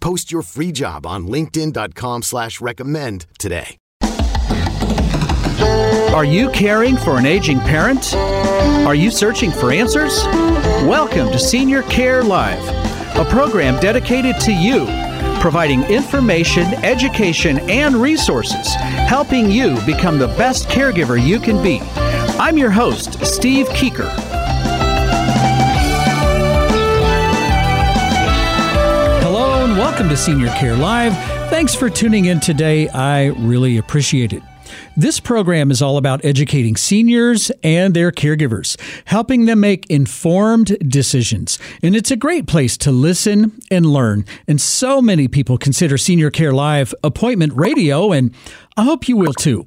Post your free job on linkedin.com slash recommend today. Are you caring for an aging parent? Are you searching for answers? Welcome to Senior Care Live, a program dedicated to you, providing information, education, and resources, helping you become the best caregiver you can be. I'm your host, Steve Keeker. Welcome to Senior Care Live. Thanks for tuning in today. I really appreciate it. This program is all about educating seniors and their caregivers, helping them make informed decisions. And it's a great place to listen and learn. And so many people consider Senior Care Live appointment radio, and I hope you will too.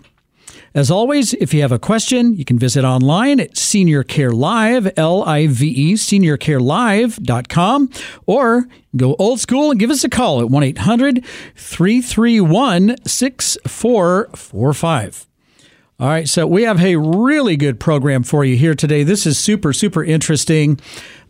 As always, if you have a question, you can visit online at Senior Care Live, L I V E, seniorcarelive.com, or go old school and give us a call at 1 800 331 6445. All right, so we have a really good program for you here today. This is super, super interesting.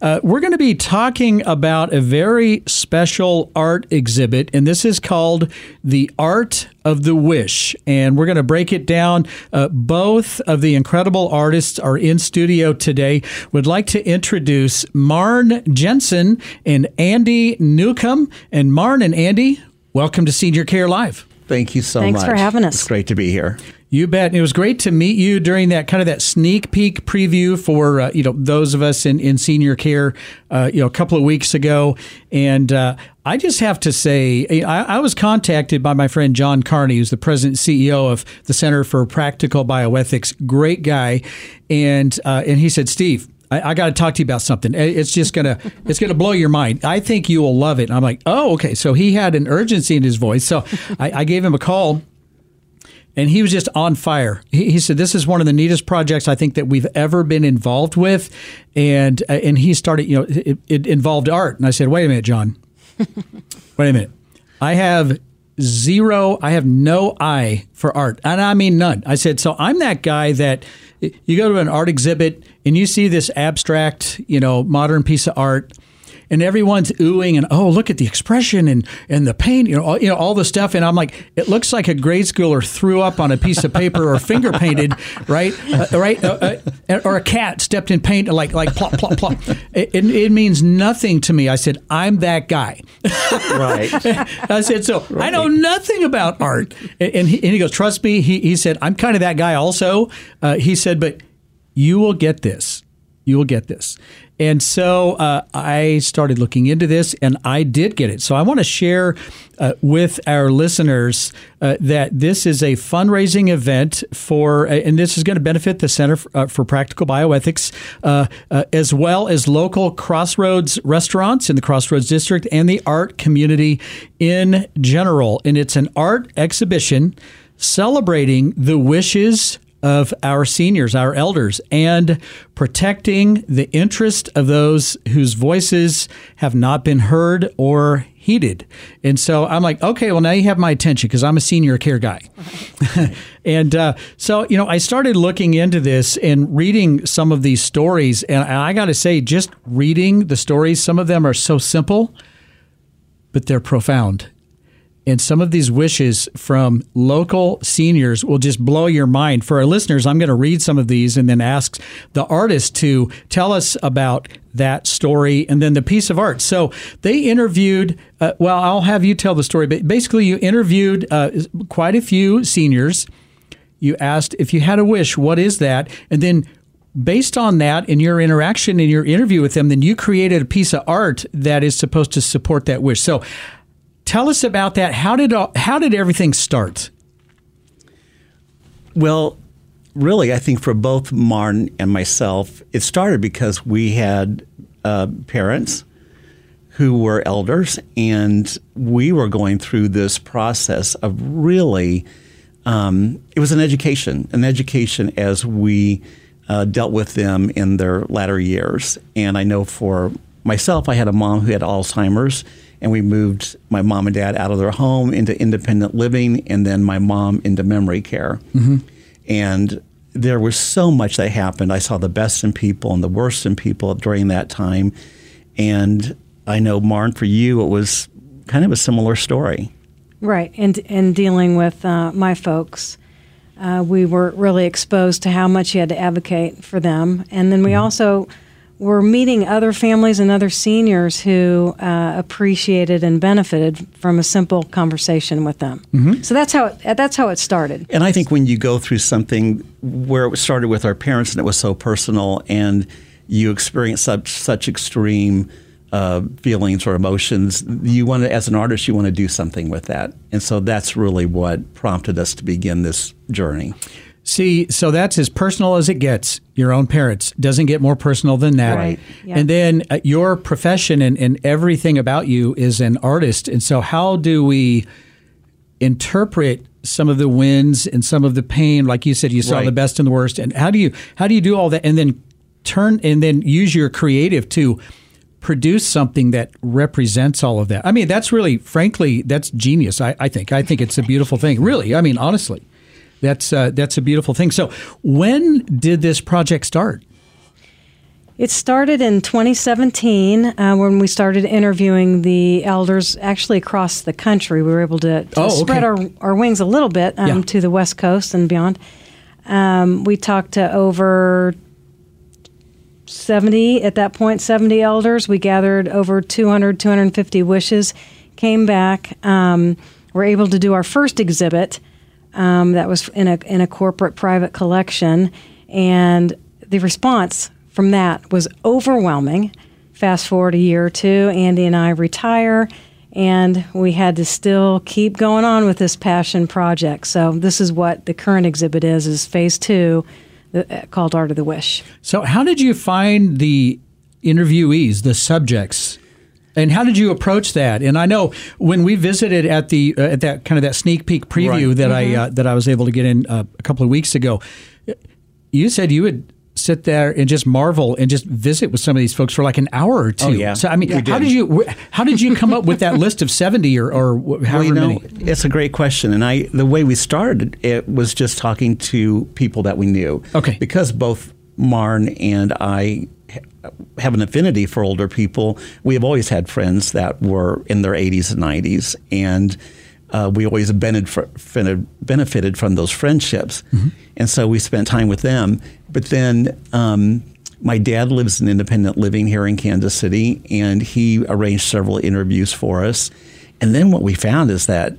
Uh, we're going to be talking about a very special art exhibit, and this is called The Art of the Wish. And we're going to break it down. Uh, both of the incredible artists are in studio today. Would like to introduce Marn Jensen and Andy Newcomb. And Marn and Andy, welcome to Senior Care Live. Thank you so Thanks much. for having us. It's great to be here. You bet. It was great to meet you during that kind of that sneak peek preview for uh, you know those of us in, in senior care, uh, you know, a couple of weeks ago. And uh, I just have to say, I, I, was contacted by my friend John Carney, who's the president CEO of the Center for Practical Bioethics. Great guy, and uh, and he said, Steve. I, I got to talk to you about something. It's just gonna, it's gonna blow your mind. I think you will love it. And I'm like, oh, okay. So he had an urgency in his voice. So I, I gave him a call and he was just on fire. He, he, said, "This is one of the neatest projects I think that we've ever been involved with," and uh, and he started, you know, it, it, involved art, and I said, "Wait a minute, John. Wait a minute. I have zero. I have no eye for art, and I mean none." I said, "So I'm that guy that you go to an art exhibit and you see this abstract, you know, modern piece of art." And everyone's oohing and oh look at the expression and and the paint you know all, you know all the stuff. And I'm like it looks like a grade schooler threw up on a piece of paper or finger painted right? Uh, right? Uh, uh, or a cat stepped in paint like like plop plop plop. It, it, it, means nothing to me. I said I'm that guy. Right. I said so right. I know nothing about art. And he, and he goes trust me. He, he said I'm kind of that guy also. Uh, he said but you will get this. You will get this. And so uh, I started looking into this and I did get it. So I want to share uh, with our listeners uh, that this is a fundraising event for, uh, and this is going to benefit the Center for, uh, for Practical Bioethics, uh, as well as local Crossroads restaurants in the Crossroads District and the art community in general. And it's an art exhibition celebrating the wishes of our seniors, our elders, and protecting the interest of those whose voices have not been heard or heeded. And so I'm like, okay, well, now you have my attention because I'm a senior care guy. and uh, so, you know, I started looking into this and reading some of these stories. And I got to say, just reading the stories, some of them are so simple, but they're profound. And some of these wishes from local seniors will just blow your mind. For our listeners, I'm going to read some of these and then ask the artist to tell us about that story and then the piece of art. So they interviewed, uh, well, I'll have you tell the story, but basically, you interviewed uh, quite a few seniors You asked if you had a wish, what is that? And then based on that in your interaction in your interview with them, then you created a piece of art that is supposed to support that wish. So tell us about that. How did how did everything start? Well, really, I think for both Marn and myself, it started because we had uh, parents who were elders, and we were going through this process of really. Um, it was an education, an education as we uh, dealt with them in their latter years. And I know for myself, I had a mom who had Alzheimer's, and we moved my mom and dad out of their home into independent living, and then my mom into memory care. Mm-hmm. And there was so much that happened. I saw the best in people and the worst in people during that time. And I know, Marn, for you, it was kind of a similar story. Right. And, and dealing with uh, my folks, uh, we were really exposed to how much you had to advocate for them. And then we mm-hmm. also were meeting other families and other seniors who uh, appreciated and benefited from a simple conversation with them. Mm-hmm. So that's how it, that's how it started. And I think when you go through something where it started with our parents and it was so personal, and you experience such such extreme uh, feelings or emotions, you want to, as an artist, you want to do something with that, and so that's really what prompted us to begin this journey. See, so that's as personal as it gets. Your own parents doesn't get more personal than that. Right. Yeah. And then uh, your profession and, and everything about you is an artist. And so, how do we interpret some of the wins and some of the pain? Like you said, you saw right. the best and the worst. And how do you how do you do all that? And then turn and then use your creative to produce something that represents all of that. I mean, that's really, frankly, that's genius. I, I think. I think it's a beautiful thing. Really, I mean, honestly that's uh, that's a beautiful thing. So, when did this project start? It started in 2017 uh, when we started interviewing the elders actually across the country. We were able to, to oh, okay. spread our, our wings a little bit um, yeah. to the West Coast and beyond. Um, we talked to over 70 at that point 70 elders we gathered over 200 250 wishes came back um, we're able to do our first exhibit um, that was in a in a corporate private collection, and the response from that was overwhelming. Fast forward a year or two, Andy and I retire, and we had to still keep going on with this passion project. So this is what the current exhibit is: is phase two, uh, called Art of the Wish. So how did you find the interviewees, the subjects? And how did you approach that? And I know when we visited at the uh, at that kind of that sneak peek preview right. that mm-hmm. I uh, that I was able to get in uh, a couple of weeks ago, you said you would sit there and just marvel and just visit with some of these folks for like an hour or two. Oh, yeah. So I mean, Yeah. how did you how did you come up with that list of seventy or or however well, you know, many? it's a great question, and I the way we started it was just talking to people that we knew. Okay. because both Marn and I have an affinity for older people. We have always had friends that were in their 80s and 90s, and uh, we always benefited, from those friendships. And so we spent time with them. But then um, my dad lives in independent living here in Kansas City, and he arranged several interviews for us. And then what we found is that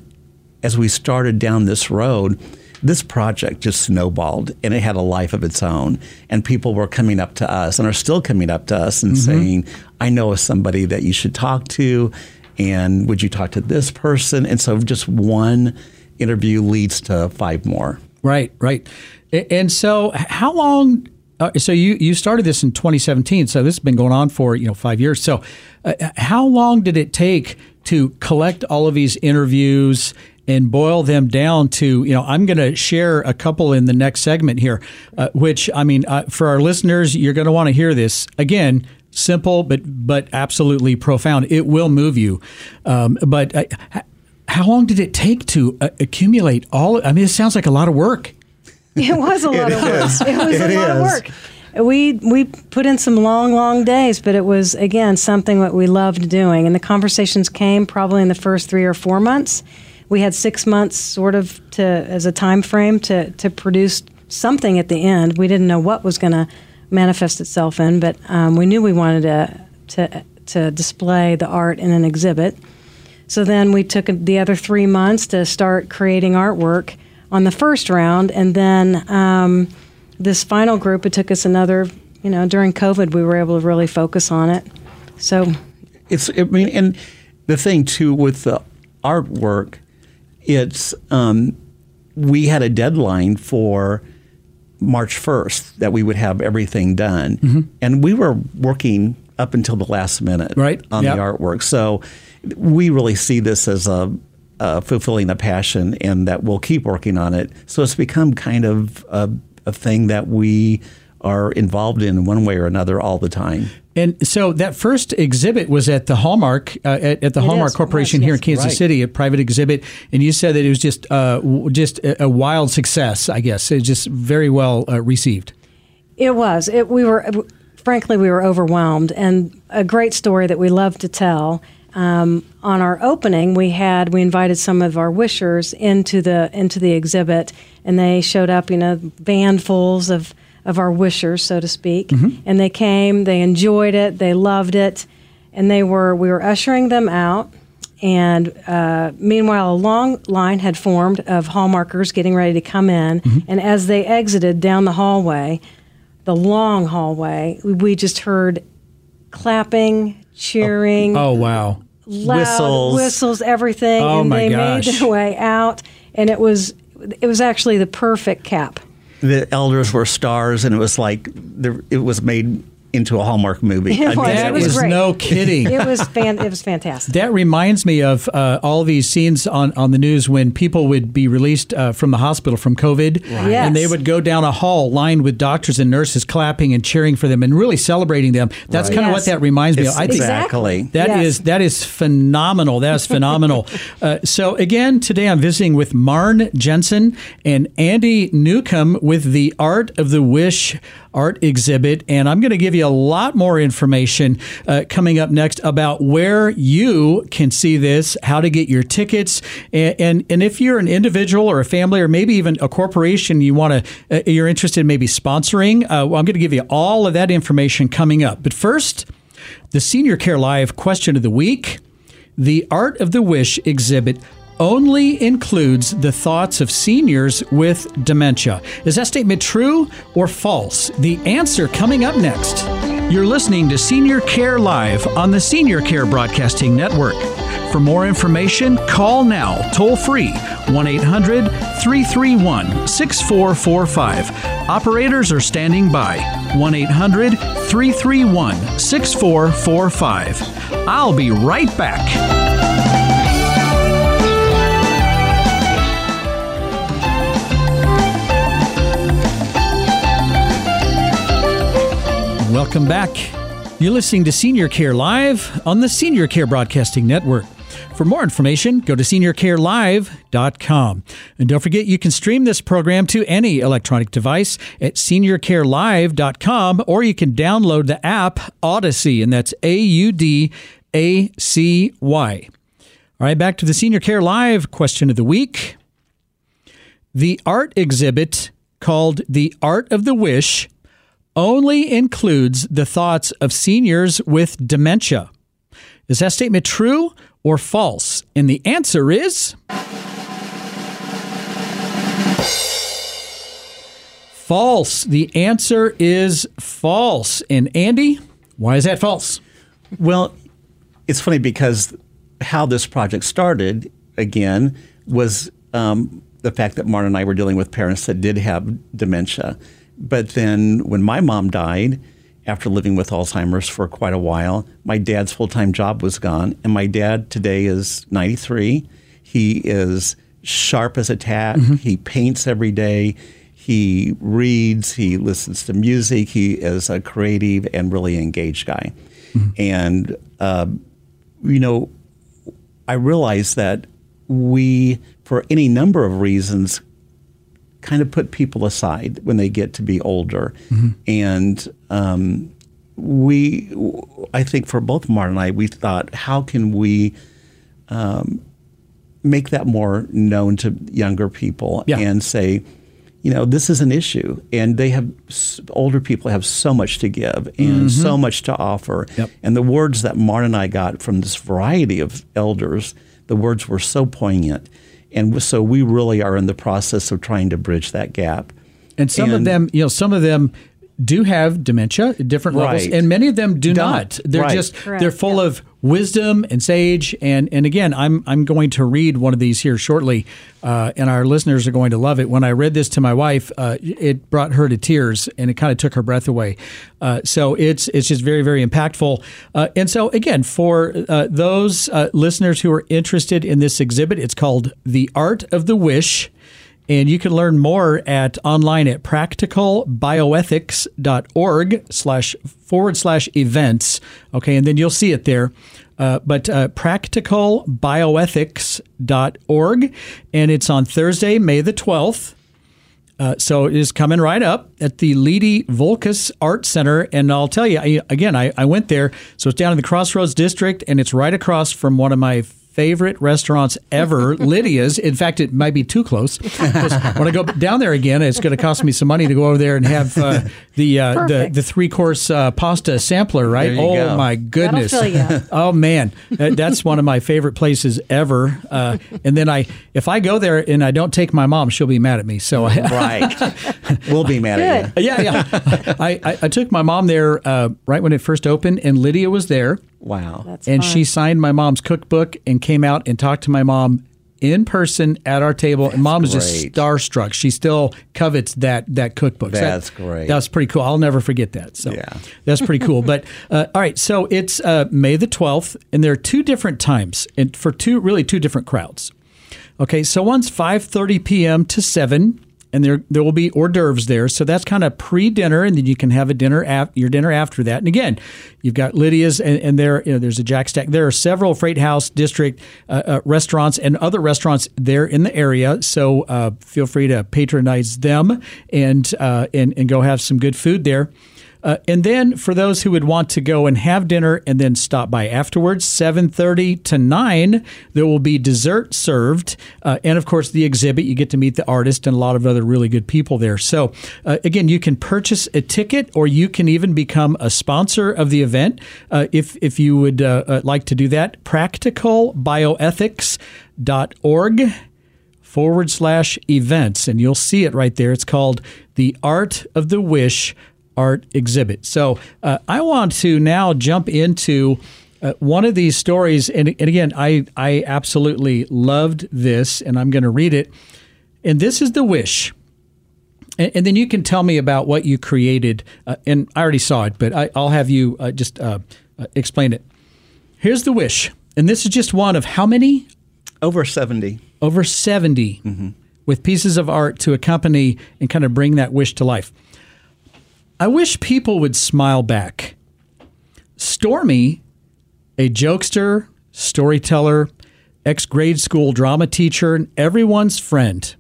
as we started down this road, this project just snowballed and it had a life of its own. And people were coming up to us and are still coming up to us and saying, I know of somebody that you should talk to. And would you talk to this person? And so just one interview leads to five more. Right, right. And so, how long? Uh, so you you started this in 2017. So this has been going on for you know five years. So, uh, how long did it take to collect all of these interviews and boil them down to you know? I'm going to share a couple in the next segment here, uh, which I mean uh, for our listeners, you're going to want to hear this again. Simple, but but absolutely profound. It will move you. Um, but uh, how long did it take to uh, accumulate all? I mean, it sounds like a lot of work. It was a lot of work. is. It was It a lot of work. We we put in some long, long days, but it was again something that we loved doing. And the conversations came probably in the first three or four months. We had six months, sort of, to as a time frame to to produce something at the end. We didn't know what was going to manifest itself in, but um, we knew we wanted to to to display the art in an exhibit. So then we took the other three months to start creating artwork on the first round, and then um, this final group. It took us another, you know, during COVID, we were able to really focus on it. So it's I mean, and the thing too with the artwork, it's um, we had a deadline for March first that we would have everything done, Mm-hmm. and we were working up until the last minute Right. on Yep. the artwork. So we really see this as a, a fulfilling a passion, and that we'll keep working on it. So it's become kind of a, a thing that we are involved in one way or another all the time. And so that first exhibit was at the Hallmark uh, at, at the It Hallmark is. Corporation Yes, here in. Kansas Right. City, a private exhibit, and you said that it was just uh, just a, a wild success. I guess it was just very well uh, received. It was. It, we were, frankly, we were overwhelmed, and a great story that we love to tell. Um, on our opening, we had we invited some of our wishers into the into the exhibit, and they showed up, you know, vanfuls of of our wishers, so to speak, and they came. They enjoyed it. They loved it, and they were we were ushering them out. And uh, meanwhile, a long line had formed of hallmarkers getting ready to come in. And as they exited down the hallway, the long hallway, we just heard clapping, cheering, Oh wow! loud whistles. whistles, everything, Oh, and my they gosh. made their way out. And it was it was actually the perfect cap. The elders were stars, and it was like it was made into a Hallmark movie. It was. That It was is great. no kidding. It was fan. It was fantastic. That reminds me of uh, all these scenes on, on the news when people would be released uh, from the hospital from COVID. Yes. And they would go down a hall lined with doctors and nurses clapping and cheering for them and really celebrating them. That's Right. kind of Yes. what that reminds me It's of. I think exactly. That is Yes. that is phenomenal. That is phenomenal. uh, so again, today I'm visiting with Marn Jensen and Andy Newcomb with the Art of the Wish art exhibit, and I'm going to give you a lot more information uh, coming up next about where you can see this, how to get your tickets, and and, and if you're an individual or a family or maybe even a corporation, you want to uh, you're interested in maybe sponsoring. Uh, well, I'm going to give you all of that information coming up. But first the Senior Care Live question of the week. The Art of the Wish exhibit only includes the thoughts of seniors with dementia. Is that statement true or false? The answer coming up next. You're listening to Senior Care Live on the Senior Care Broadcasting Network. For more information, call now toll free 1 800 331 6445. Operators are standing by 1 800 331 6445. I'll be right back. Welcome back. You're listening to Senior Care Live on the Senior Care Broadcasting Network. For more information, go to seniorcarelive.com. And don't forget, you can stream this program to any electronic device at seniorcarelive.com or you can download the app Audacy, and that's A U D A C Y. All right, back to the Senior Care Live question of the week. The art exhibit called The Art of the Wish only includes the thoughts of seniors with dementia. Is that statement true or false? And the answer is false. The answer is false. And Andy, why is that false? Well, it's funny because how this project started again was um, the fact that Marn and I were dealing with parents that did have dementia. But then when my mom died, after living with Alzheimer's for quite a while, my dad's full time job was gone. And my dad today is 93. He is sharp as a tack. He paints every day. He reads. He listens to music. He is a creative and really engaged guy. And, uh, you know, I realize that we, for any number of reasons, kind of put people aside when they get to be older. And um, we, I think for both Marn and I, we thought, how can we um, make that more known to younger people Yeah. and say, you know, this is an issue, and they have older people have so much to give and so much to offer. Yep. And the words that Marn and I got from this variety of elders, the words were so poignant. And so we really are in the process of trying to bridge that gap. And some of them, you know, some of them do have dementia at different levels, and many of them do Don't. not. They're Right. just Correct, they're full yeah. of wisdom and sage. And and again, I'm I'm going to read one of these here shortly, uh, and our listeners are going to love it. When I read this to my wife, uh, it brought her to tears, and it kind of took her breath away. Uh, so it's it's just very very impactful. Uh, and so again, for uh, those uh, listeners who are interested in this exhibit, it's called "The Art of the Wish." And you can learn more at online at practicalbioethics.org slash forward slash events. Okay, and then you'll see it there. Uh, but uh, practicalbioethics.org, and it's on Thursday, May the 12th. Uh, so it is coming right up at the Leedy Voulkos Art Center. And I'll tell you, I, again, I, I went there. So it's down in the Crossroads District, and it's right across from one of my favorite restaurants ever, Lidia's. In fact, it might be too close. when I go down there again, it's going to cost me some money to go over there and have uh, the, uh, the the three course uh, pasta sampler. Right? There you oh go. my goodness! fill you oh man, that's one of my favorite places ever. Uh, and then I, if I go there and I don't take my mom, she'll be mad at me. So I, Right. we'll be mad at you. yeah, yeah. I, I, I took my mom there uh, right when it first opened, and Lydia was there, Wow. That's and fun. she signed my mom's cookbook and came out and talked to my mom in person at our table. and mom was just starstruck. She still covets that that cookbook. So That's that, great. That's pretty cool. I'll never forget that. So Yeah. that's pretty cool. But uh, all right, so it's uh, May the twelfth, and there are two different times, and for two really two different crowds. Okay, so one's 5:30 p.m. to 7 and there there will be hors d'oeuvres there. So that's kind of pre-dinner and then you can have a dinner af- your dinner after that. And again, you've got Lidia's and, and there you know there's a Jack Stack. There are several Freight House district uh, uh, restaurants and other restaurants there in the area. So uh, feel free to patronize them and uh, and and go have some good food there. Uh, and then for those who would want to go and have dinner and then stop by afterwards, 7.30 to 9, there will be dessert served. Uh, and of course, the exhibit, you get to meet the artist and a lot of other really good people there. So uh, again, you can purchase a ticket or you can even become a sponsor of the event uh, if, if you would uh, uh, like to do that. Practicalbioethics.org forward slash events, and you'll see it right there. It's called The Art of the Wish Art Exhibit. So uh, I want to now jump into uh, one of these stories. And, and again, I, I absolutely loved this, and I'm going to read it. And this is The Wish. And, and then you can tell me about what you created. Uh, and I already saw it, but I, I'll have you uh, just uh, uh, explain it. Here's The Wish. And this is just one of how many? Over 70. over 70 with pieces of art to accompany and kind of bring that wish to life. I wish people would smile back. Stormy, a jokester, storyteller, ex grade school drama teacher, and everyone's friend.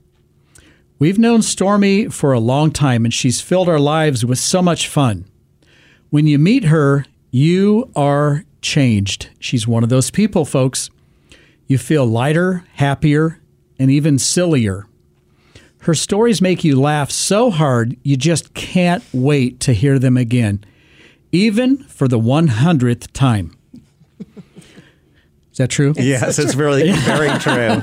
We've known Stormy for a long time, and she's filled our lives with so much fun. When you meet her, you are changed. She's one of those people, folks. You feel lighter, happier, and even sillier. Her stories make you laugh so hard you just can't wait to hear them again, even for the 100th time. Is that true? Yes, it's very, very true.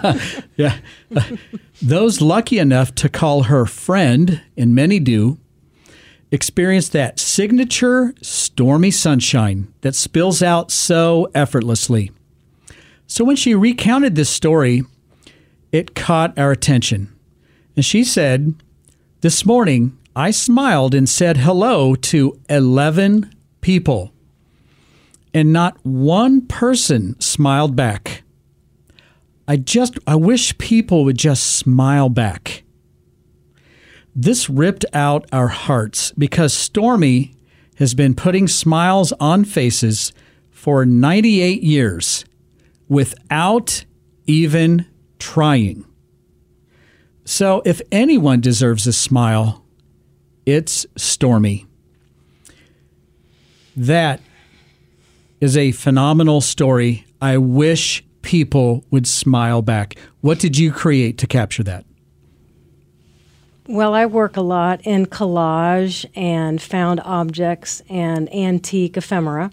Yeah. Uh, those lucky enough to call her friend, and many do, experience that signature stormy sunshine that spills out so effortlessly. So when she recounted this story, it caught our attention. And she said, This morning, I smiled and said hello to 11 people, and not one person smiled back. I just I wish people would just smile back. This ripped out our hearts because Stormy has been putting smiles on faces for 98 years without even trying. So if anyone deserves a smile, it's Stormy. That is a phenomenal story. I wish people would smile back. What did you create to capture that? Well, I work a lot in collage and found objects and antique ephemera.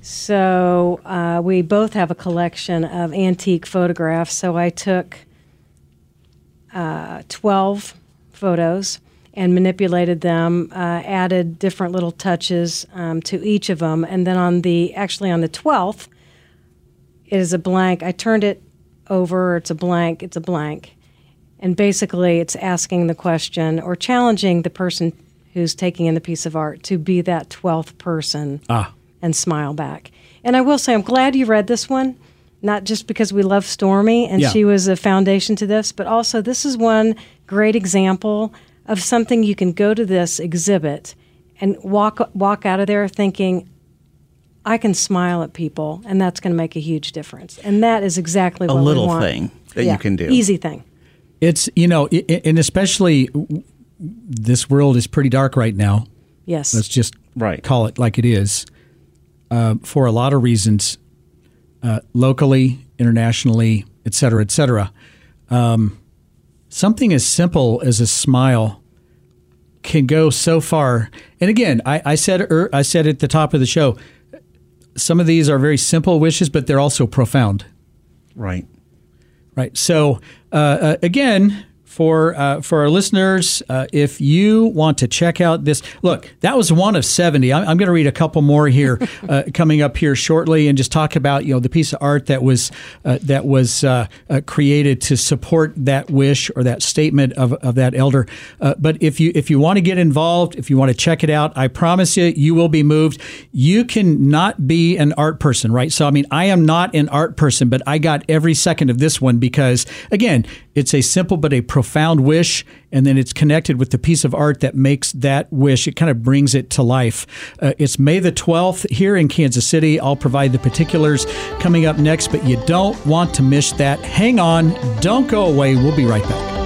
So uh, we both have a collection of antique photographs. So I took uh, 12 photos and manipulated them, uh, added different little touches um, to each of them. And then on the, actually on the 12th, it is a blank. I turned it over, it's a blank, it's a blank. And basically, it's asking the question or challenging the person who's taking in the piece of art to be that 12th person Ah. and smile back. And I will say, I'm glad you read this one, not just because we love Stormy and Yeah. she was a foundation to this, but also this is one great example of something you can go to this exhibit and walk walk out of there thinking, I can smile at people, and that's going to make a huge difference. And that is exactly A what little we want. thing that you can do. Easy thing. It's you know, i- i- and especially this world is pretty dark right now. Yes. Let's just Right. call it like it is. Uh, for a lot of reasons, uh, locally, internationally, et cetera, et cetera. Um, something as simple as a smile can go so far. And again, I, I said er, I said at the top of the show, some of these are very simple wishes, but they're also profound. Right. Right. So uh, uh, again, for uh, for our listeners, uh, if you want to check out this, look, that was one of seventy. I'm, I'm going to read a couple more here uh, coming up here shortly, and just talk about you know the piece of art that was uh, that was uh, uh, created to support that wish or that statement of, of that elder. Uh, but if you if you want to get involved, if you want to check it out, I promise you, you will be moved. You can not be an art person, right? So I mean, I am not an art person, but I got every second of this one because again, it's a simple but a profound wish, and then it's connected with the piece of art that makes that wish. It kind of brings it to life. Uh, it's May the 12th here in Kansas City. I'll provide the particulars coming up next, but you don't want to miss that. Hang on, don't go away. We'll be right back.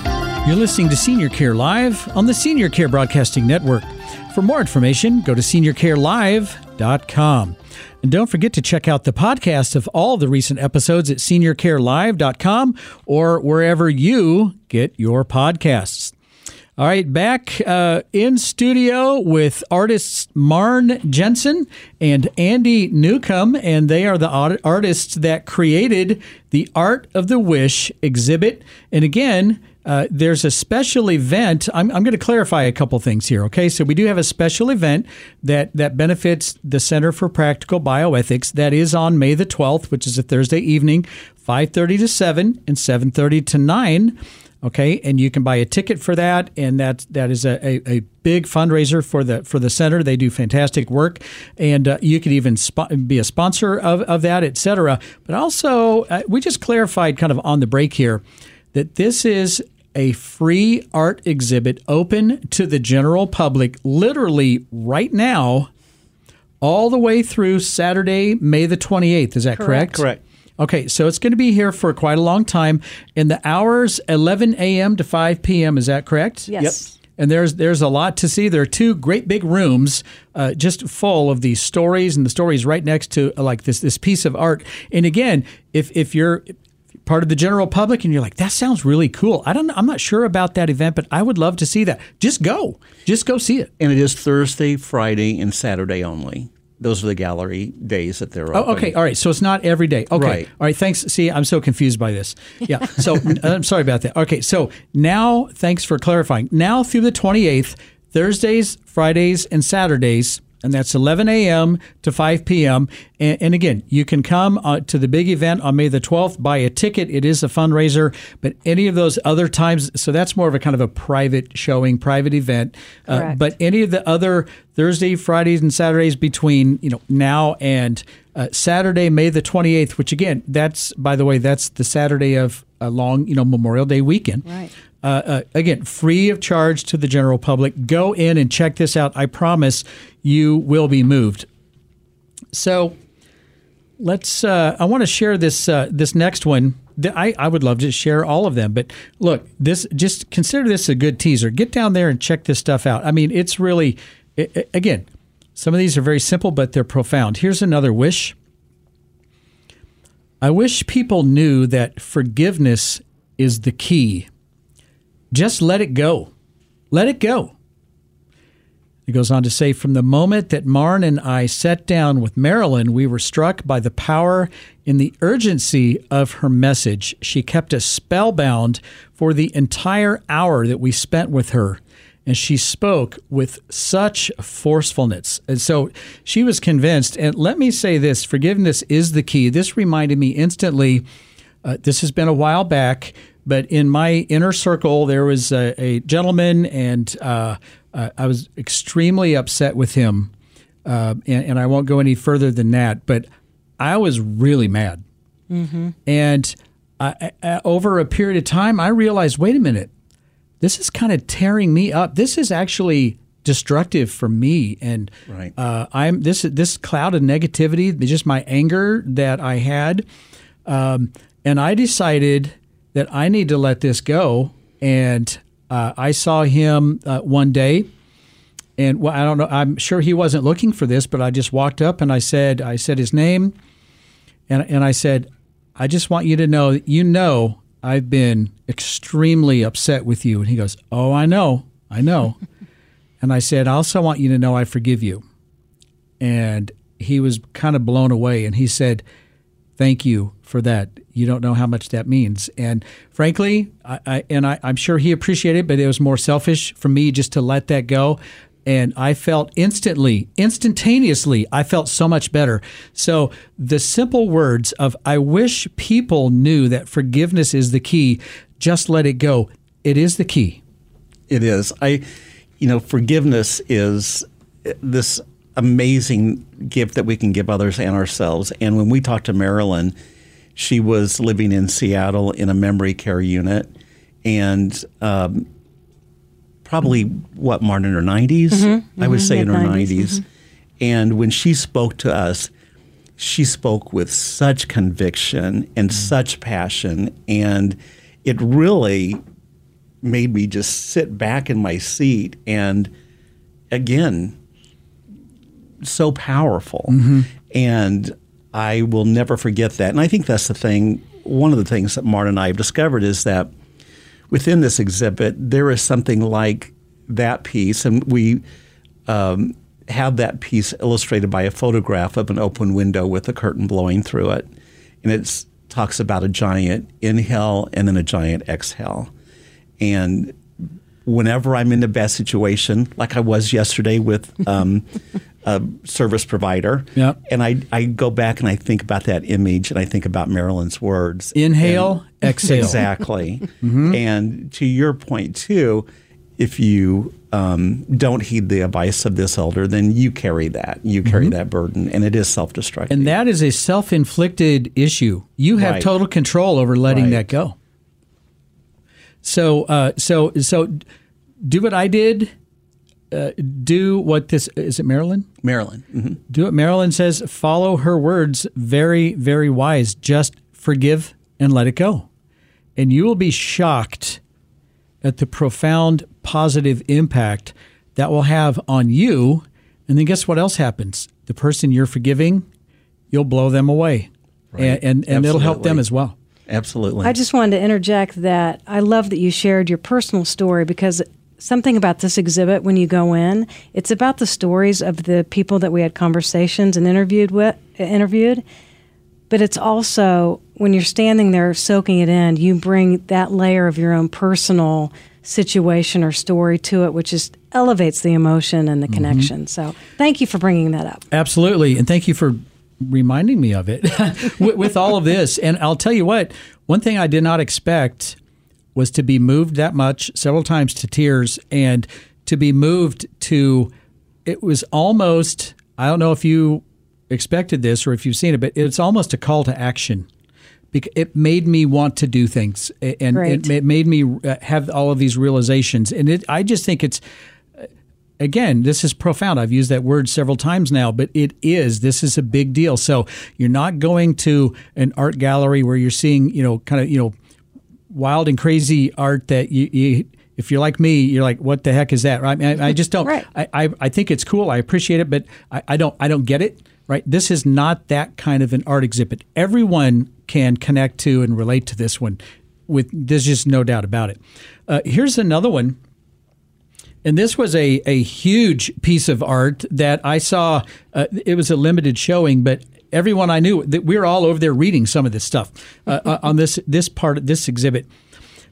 You're listening to Senior Care Live on the Senior Care Broadcasting Network. For more information, go to seniorcarelive.com. And don't forget to check out the podcast of all the recent episodes at seniorcarelive.com or wherever you get your podcasts. All right, back uh, in studio with artists Marn Jensen and Andy Newcomb, and they are the art- artists that created the Art of the Wish exhibit. And again, uh, there's a special event. I'm, I'm going to clarify a couple things here. Okay, so we do have a special event that that benefits the Center for Practical Bioethics. That is on May the 12th, which is a Thursday evening, 5:30 to 7 and 7:30 to 9. Okay, and you can buy a ticket for that, and that that is a, a, a big fundraiser for the for the center. They do fantastic work, and uh, you could even spo- be a sponsor of, of that, et cetera. But also, uh, we just clarified kind of on the break here that this is a free art exhibit open to the general public, literally right now, all the way through Saturday, May the twenty eighth. Is that correct? Correct. Okay, so it's going to be here for quite a long time. In the hours 11 a.m. to 5 p.m. Is that correct? Yes. And there's there's a lot to see. There are two great big rooms, uh, just full of these stories, and the stories right next to uh, like this this piece of art. And again, if if you're part of the general public and you're like that sounds really cool, I don't know, I'm not sure about that event, but I would love to see that. Just go, just go see it. And it is Thursday, Friday, and Saturday only. Those are the gallery days that they're Oh, open. okay. All right. So it's not every day. Okay. Right. All right. Thanks. See, I'm so confused by this. Yeah. So I'm sorry about that. Okay. So now, thanks for clarifying. Now through the 28th, Thursdays, Fridays, and Saturdays, and that's 11 a.m. to 5 p.m. And, and again, you can come uh, to the big event on May the 12th, buy a ticket. It is a fundraiser, but any of those other times, so that's more of a kind of a private showing, private event. Uh, but any of the other Thursday, Fridays, and Saturdays between you know now and uh, Saturday, May the 28th, which again, that's by the way, that's the Saturday of a long you know Memorial Day weekend. Right. Uh, uh, again, free of charge to the general public. Go in and check this out. I promise you will be moved. So let's. Uh, I want to share this uh, this next one. I, I would love to share all of them. But look, this just consider this a good teaser. Get down there and check this stuff out. I mean, it's really, i i- again, some of these are very simple, but they're profound. Here's another wish. I wish people knew that forgiveness is the key. Just let it go. Let it go. He goes on to say From the moment that Marn and I sat down with Marilyn, we were struck by the power and the urgency of her message. She kept us spellbound for the entire hour that we spent with her. And she spoke with such forcefulness. And so she was convinced. And let me say this forgiveness is the key. This reminded me instantly. Uh, this has been a while back, but in my inner circle, there was a, a gentleman, and uh, uh, I was extremely upset with him. Uh, and, and I won't go any further than that, but I was really mad. And I, I, over a period of time, I realized wait a minute, this is kind of tearing me up. This is actually destructive for me, and Right. uh, I'm this this cloud of negativity, just my anger that I had, um, and I decided that I need to let this go. And uh, I saw him uh, one day, and well, I don't know. I'm sure he wasn't looking for this, but I just walked up and I said, I said his name, and and I said, I just want you to know, that you know, I've been extremely upset with you. And he goes, Oh, I know, I know. and I said, I also want you to know I forgive you. And he was kind of blown away, and he said, Thank you for that. You don't know how much that means. And frankly, I, I and I, I'm sure he appreciated it, but it was more selfish for me just to let that go. And I felt instantly, instantaneously, I felt so much better. So the simple words of I wish people knew that forgiveness is the key, just let it go. It is the key. It is. I, you know, forgiveness is this amazing gift that we can give others and ourselves. And when we talked to Marilyn, she was living in Seattle in a memory care unit, and um, probably what Marn in her 90s. Mm-hmm, I would mm-hmm, say in her mid-nineties, 90s. Mm-hmm. And when she spoke to us, she spoke with such conviction and such passion, and it really made me just sit back in my seat and again so powerful. And i will never forget that. And i think that's the thing one of the things that Marn and i have discovered is that within this exhibit there is something like that piece. And we um, have that piece illustrated by a photograph of an open window with a curtain blowing through it. And it talks about a giant inhale and then a giant exhale. And whenever I'm in a bad situation, like I was yesterday with um, a service provider, Yep. and I, I go back and I think about that image and I think about Marilyn's words. Inhale, exhale. Exactly. And to your point, too, if you um, don't heed the advice of this elder, then you carry that. You carry that burden, and it is self destructive. And that is a self inflicted issue. You have Right. total control over letting Right. that go. So, uh, so, so do what I did. Uh, do what this is it Marilyn? Marilyn. mhm. Do what Marilyn says. Follow her words. Very, very wise. Just forgive and let it go. And you will be shocked at the profound positive impact that will have on you. And then guess what else happens? The person you're forgiving, you'll blow them away. And, and, and it'll help them as well. Absolutely. I just wanted to interject that I love that you shared your personal story because something about this exhibit when you go in, it's about the stories of the people that we had conversations and interviewed with interviewed. But it's also when you're standing there soaking it in, you bring that layer of your own personal situation or story to it, which just elevates the emotion and the mm-hmm. connection. So thank you for bringing that up. Absolutely. And thank you for reminding me of it with, with all of this. And I'll tell you what, one thing I did not expect was to be moved that much several times to tears and to be moved to, it was almost, I don't know if you expected this or if you've seen it, but it's almost a call to action. It made me want to do things, and Great. it made me uh, have all of these realizations. And it, I just think it's again, this is profound. I've used that word several times now, but it is. This is a big deal. So you're not going to an art gallery where you're seeing, you know, kind of, you know, wild and crazy art that you, you if you're like me, you're like, what the heck is that? Right? I, I just don't. Right. I, I, I think it's cool. I appreciate it, but I, I don't. I don't get it. Right? This is not that kind of an art exhibit. Everyone can connect to and relate to this one. With there's just no doubt about it. Uh, here's another one. And this was a, a huge piece of art that I saw. Uh, it was a limited showing, but everyone I knew that we were all over there reading some of this stuff uh, uh, on this this part of this exhibit.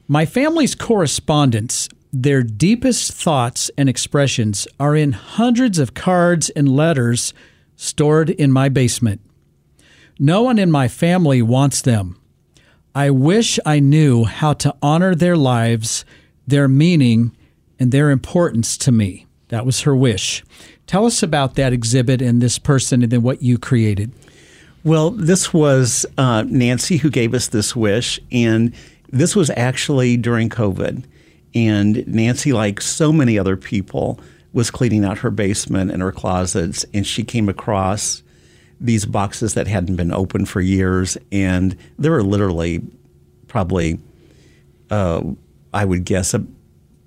My family's correspondence, their deepest thoughts and expressions are in hundreds of cards and letters stored in my basement. No one in my family wants them. I wish I knew how to honor their lives, their meaning, and their importance to me. That was her wish. Tell us about that exhibit and this person and then what you created. Well, this was uh, Nancy who gave us this wish, and this was actually during COVID. And Nancy, like so many other people, was cleaning out her basement and her closets, and she came across these boxes that hadn't been opened for years, and there were literally probably, uh, I would guess, a,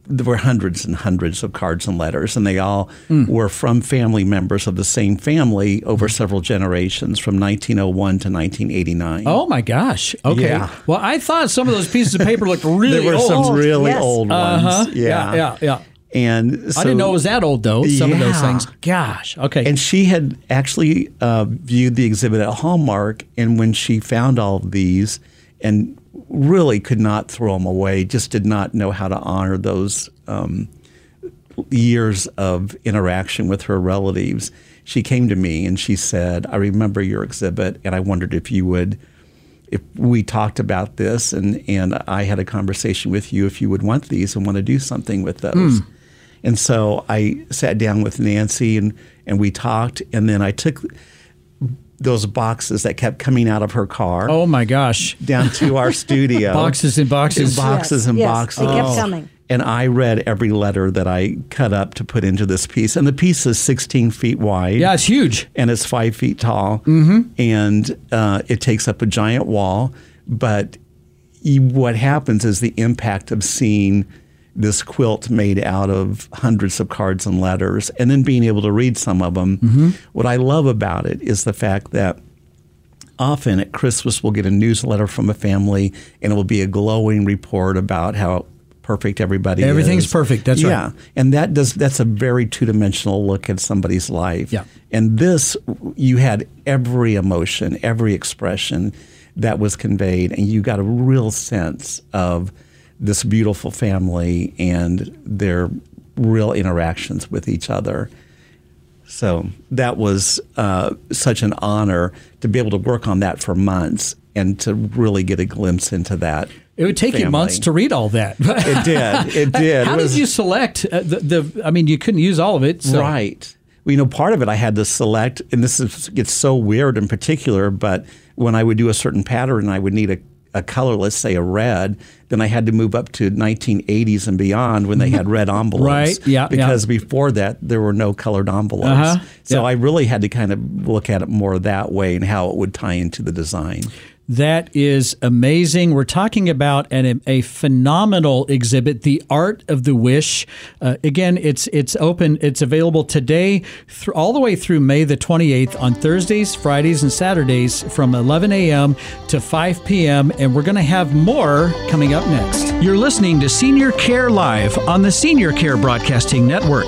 there were hundreds and hundreds of cards and letters, and they all were from family members of the same family over several generations, from 1901 to 1989. Oh my gosh. Okay. Yeah. Well, I thought some of those pieces of paper looked really there were old. some really yes. old ones. Uh-huh. Yeah. Yeah, yeah, yeah. And so, I didn't know it was that old though. Some of those things. Gosh. Okay. And she had actually uh, viewed the exhibit at Hallmark, and when she found all of these, and really could not throw them away, just did not know how to honor those um, years of interaction with her relatives. She came to me and she said, "I remember your exhibit, and I wondered if you would." If we talked about this and, and I had a conversation with you, if you would want these and want to do something with those. And so I sat down with Nancy and, and we talked. And then I took those boxes that kept coming out of her car oh my gosh. down to our studio. Boxes and boxes. and boxes Yes, and yes, boxes. they kept coming. And I read every letter that I cut up to put into this piece. And the piece is 16 feet wide Yeah, it's huge. and it's five feet tall, mm-hmm. and uh, it takes up a giant wall. But you, what happens is the impact of seeing this quilt made out of hundreds of cards and letters, and then being able to read some of them. Mm-hmm. What I love about it is the fact that often at Christmas we'll get a newsletter from a family, and it will be a glowing report about how perfect everybody is. Everything's is. perfect, that's right. yeah. And that does that's a very two dimensional look at somebody's life. Yeah. And this you had every emotion, every expression that was conveyed, and you got a real sense of this beautiful family and their real interactions with each other. So that was uh, such an honor to be able to work on that for months and to really get a glimpse into that. It would take you months to read all that. It did. It did. How It did you select uh, the, the? I mean, you couldn't use all of it. So. Right. Well, you know, part of it I had to select, and this is, gets so weird in particular, but when I would do a certain pattern, I would need a, a color, let's say a red, then I had to move up to 1980s and beyond when they had red envelopes. Right, yeah, yeah. Because before that, there were no colored envelopes. Uh-huh, So yeah. I really had to kind of look at it more that way and how it would tie into the design. That is amazing. We're talking about an, a phenomenal exhibit, "The Art of the Wish." Uh, again, it's it's open. It's available today, through, all the way through May the 28th on Thursdays, Fridays, and Saturdays from 11 a.m. to 5 p.m. And we're going to have more coming up next. You're listening to Senior Care Live on the Senior Care Broadcasting Network.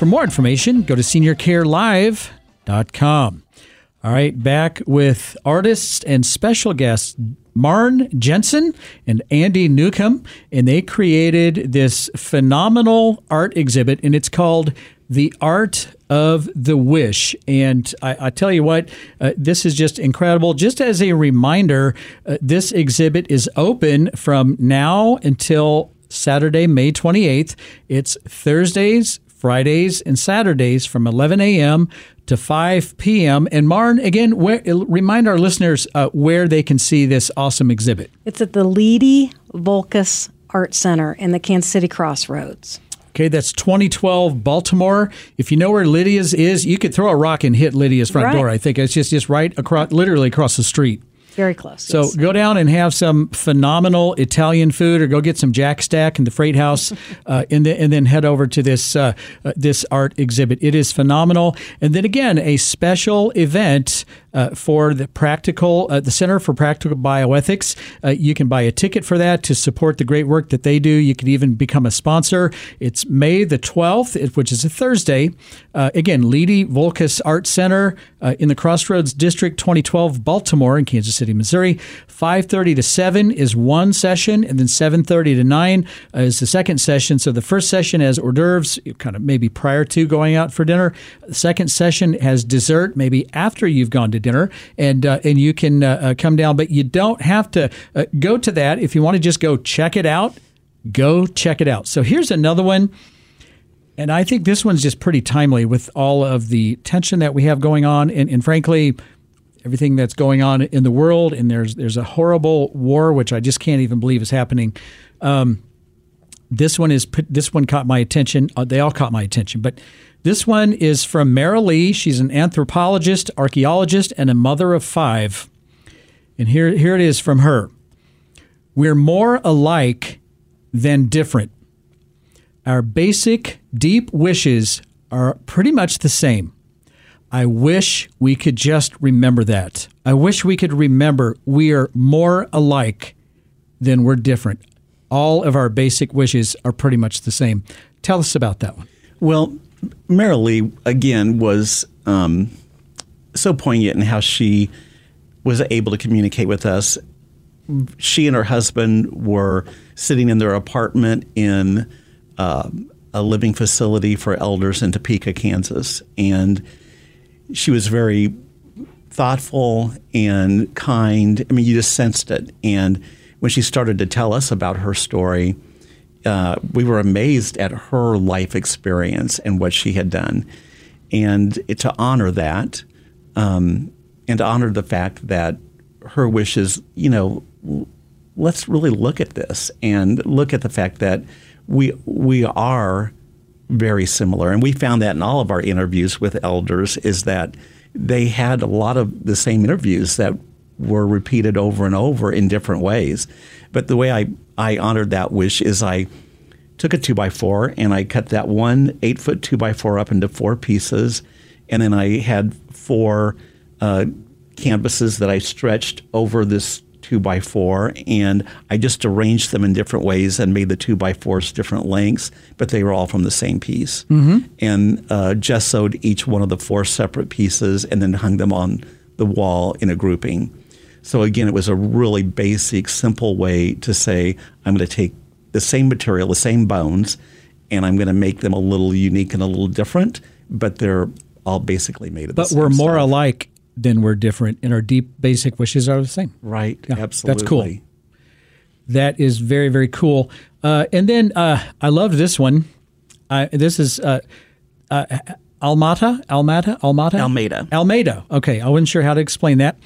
For more information, go to seniorcarelive.com. All right, back with artists and special guests Marn Jensen and Andy Newcomb, and they created this phenomenal art exhibit, and it's called The Art of the Wish. And I, I tell you what, uh, this is just incredible. Just as a reminder, uh, this exhibit is open from now until Saturday, May 28th. It's Thursdays, Fridays, and Saturdays from 11 a.m. to 5 p.m. And Marn, again, where, remind our listeners uh, where they can see this awesome exhibit. It's at the Leedy Voulkos Art Center in the Kansas City Crossroads. Okay, that's 2012 Baltimore. If you know where Lidia's is, you could throw a rock and hit Lidia's front Right. door. I think it's just just right across, literally across the street. Very close. So yes. go down and have some phenomenal Italian food, or go get some Jack Stack in the Freight House, uh, and, then, and then head over to this uh, uh, this art exhibit. It is phenomenal. And then again, a special event uh, for the practical, uh, the Center for Practical Bioethics. Uh, you can buy a ticket for that to support the great work that they do. You can even become a sponsor. It's May the 12th, which is a Thursday. Uh, again, Leedy Voulkos Art Center uh, in the Crossroads District, 2012, Baltimore in Kansas City, Missouri. 5:30 to 7 is one session, and then 7:30 to 9 is the second session. So the first session has hors d'oeuvres, kind of maybe prior to going out for dinner. The second session has dessert, maybe after you've gone to dinner, and uh, and you can uh, uh, come down. But you don't have to uh, go to that if you want to just go check it out. Go check it out. So here's another one. And I think this one's just pretty timely with all of the tension that we have going on, and, and frankly, everything that's going on in the world. And there's there's a horrible war, which I just can't even believe is happening. Um, this one is this one caught my attention. Uh, they all caught my attention, but this one is from Mara Lee. She's an anthropologist, archaeologist, and a mother of five. And here here it is from her. We're more alike than different. Our basic, deep wishes are pretty much the same. I wish we could just remember that. I wish we could remember we are more alike than we're different. All of our basic wishes are pretty much the same. Tell us about that one. Well, Marilee, again, was um, so poignant in how she was able to communicate with us. She and her husband were sitting in their apartment in uh, a living facility for elders in Topeka, Kansas. And she was very thoughtful and kind. I mean, you just sensed it. And when she started to tell us about her story, uh, we were amazed at her life experience and what she had done. And to honor that, um, and to honor the fact that her wishes, you know, let's really look at this and look at the fact that we we are very similar. And we found that in all of our interviews with elders is that they had a lot of the same interviews that were repeated over and over in different ways. But the way I, I honored that wish is I took a two by four and I cut that one eight foot two by four up into four pieces. And then I had four uh, canvases that I stretched over this two by four, and I just arranged them in different ways and made the two by fours different lengths, but they were all from the same piece. And uh, gessoed each one of the four separate pieces and then hung them on the wall in a grouping. So again, it was a really basic, simple way to say, I'm going to take the same material, the same bones, and I'm going to make them a little unique and a little different, but they're all basically made of the same. But we're more stuff. alike than we're different, and our deep, basic wishes are the same. Right. Yeah, that's cool. That is very, very cool. Uh, and then uh, I love this one. Uh, this is uh, uh, Almata, Almata, Almata, Almeida. Almeida. Okay, I wasn't sure how to explain that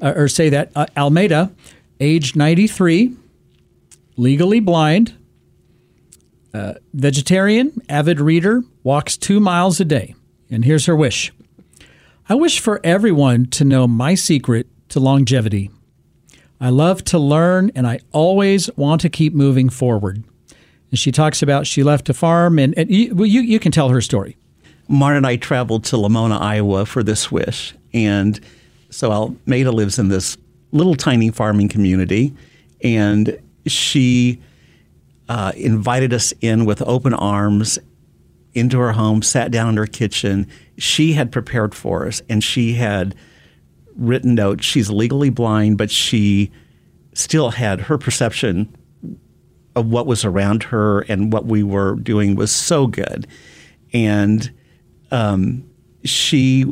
uh, or say that. Uh, Almeida, age 93, legally blind, uh, vegetarian, avid reader, walks two miles a day. And here's her wish I wish for everyone to know my secret to longevity. I love to learn and I always want to keep moving forward. And she talks about she left a farm, and, and you, well, you, you can tell her story. Marn and I traveled to Lamoni, Iowa for this wish. And so Almeida lives in this little tiny farming community. And she uh, invited us in with open arms into her home, sat down in her kitchen. She had prepared for us and she had written notes. She's legally blind, but she still had her perception of what was around her and what we were doing was so good. And um, she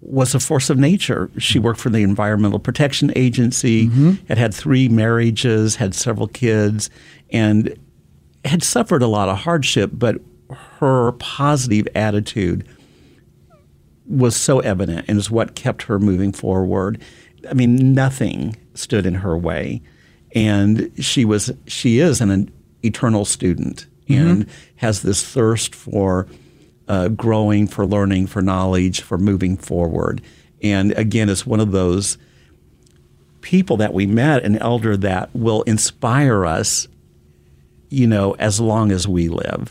was a force of nature. She mm-hmm. worked for the Environmental Protection Agency, mm-hmm. had had three marriages, had several kids, and had suffered a lot of hardship, but her positive attitude was so evident and is what kept her moving forward. I mean, nothing stood in her way. And she was she is an, eternal student mm-hmm. and has this thirst for uh, growing, for learning, for knowledge, for moving forward. And again, it's one of those people that we met, an elder that will inspire us, you know, as long as we live.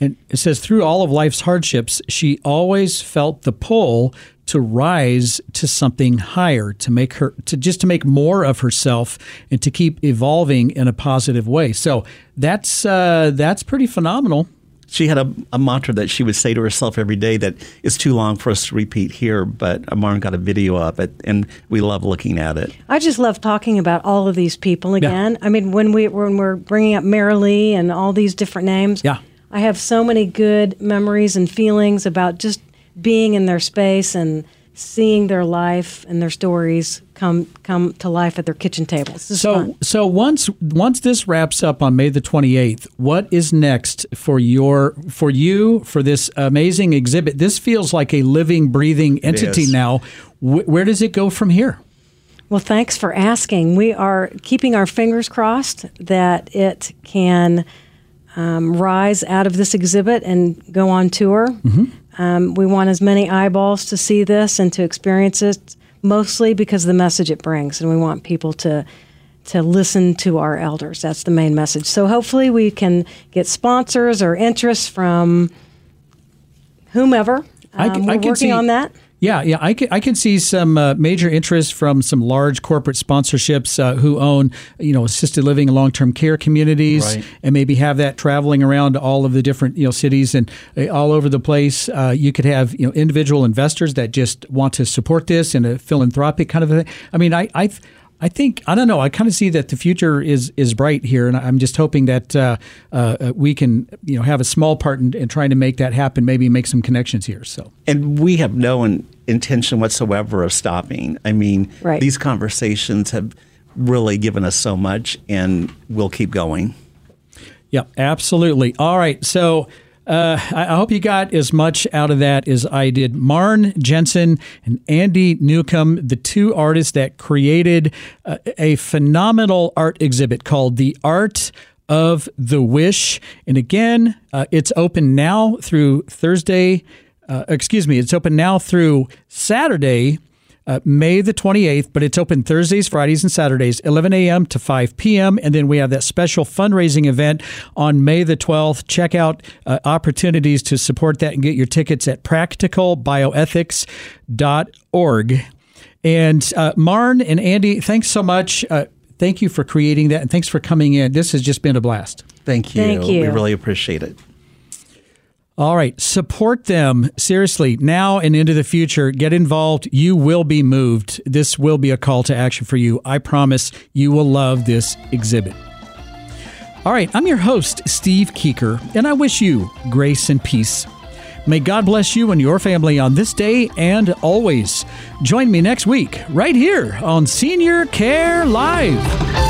And it says, through all of life's hardships, she always felt the pull to rise to something higher, to make her, to just to make more of herself, and to keep evolving in a positive way. So that's uh, that's pretty phenomenal. She had a, a mantra that she would say to herself every day that is too long for us to repeat here, but Amar got a video of it, and we love looking at it. I just love talking about all of these people again. I mean, when we when we're bringing up Marilee and all these different names, Yeah. I have so many good memories and feelings about just being in their space and seeing their life and their stories come come to life at their kitchen tables. So fun. so once once this wraps up on May the 28th, what is next for your for you for this amazing exhibit? This feels like a living breathing entity now. Wh- where does it go from here? Well, thanks for asking. We are keeping our fingers crossed that it can um, rise out of this exhibit and go on tour. Um, we want as many eyeballs to see this and to experience it, mostly because of the message it brings, and we want people to to listen to our elders. That's the main message. So hopefully, we can get sponsors or interest from whomever. I Um, I we're can working see- on that. Yeah, yeah, I can, I can see some uh, major interest from some large corporate sponsorships uh, who own, you know, assisted living and long term care communities, Right. and maybe have that traveling around all of the different, you know, cities and uh, all over the place. Uh, you could have, you know, individual investors that just want to support this in a philanthropic kind of a thing. I mean, I, I, I think I don't know. I kind of see that the future is is bright here, and I'm just hoping that uh, uh, we can, you know, have a small part in, in trying to make that happen. Maybe make some connections here. So. And we have no in, intention whatsoever of stopping. I mean, Right. these conversations have really given us so much, and we'll keep going. Yep, absolutely. All right. So uh, I I hope you got as much out of that as I did. Marn Jensen and Andy Newcomb, the two artists that created uh, a phenomenal art exhibit called The Art of the Wish. And again, uh, it's open now through Thursday. Uh, excuse me, it's open now through Saturday, uh, May the 28th, but it's open Thursdays, Fridays, and Saturdays, 11 a.m. to 5 p.m. And then we have that special fundraising event on May the 12th. Check out uh, opportunities to support that and get your tickets at practicalbioethics.org. And uh, Marn and Andy, thanks so much. Uh, thank you for creating that, and thanks for coming in. This has just been a blast. Thank you. Thank you. We really appreciate it. All right, support them seriously now and into the future. Get involved. You will be moved. This will be a call to action for you. I promise you will love this exhibit. All right, I'm your host, Steve Keeker, and I wish you grace and peace. May God bless you and your family on this day and always. Join me next week, right here on Senior Care Live.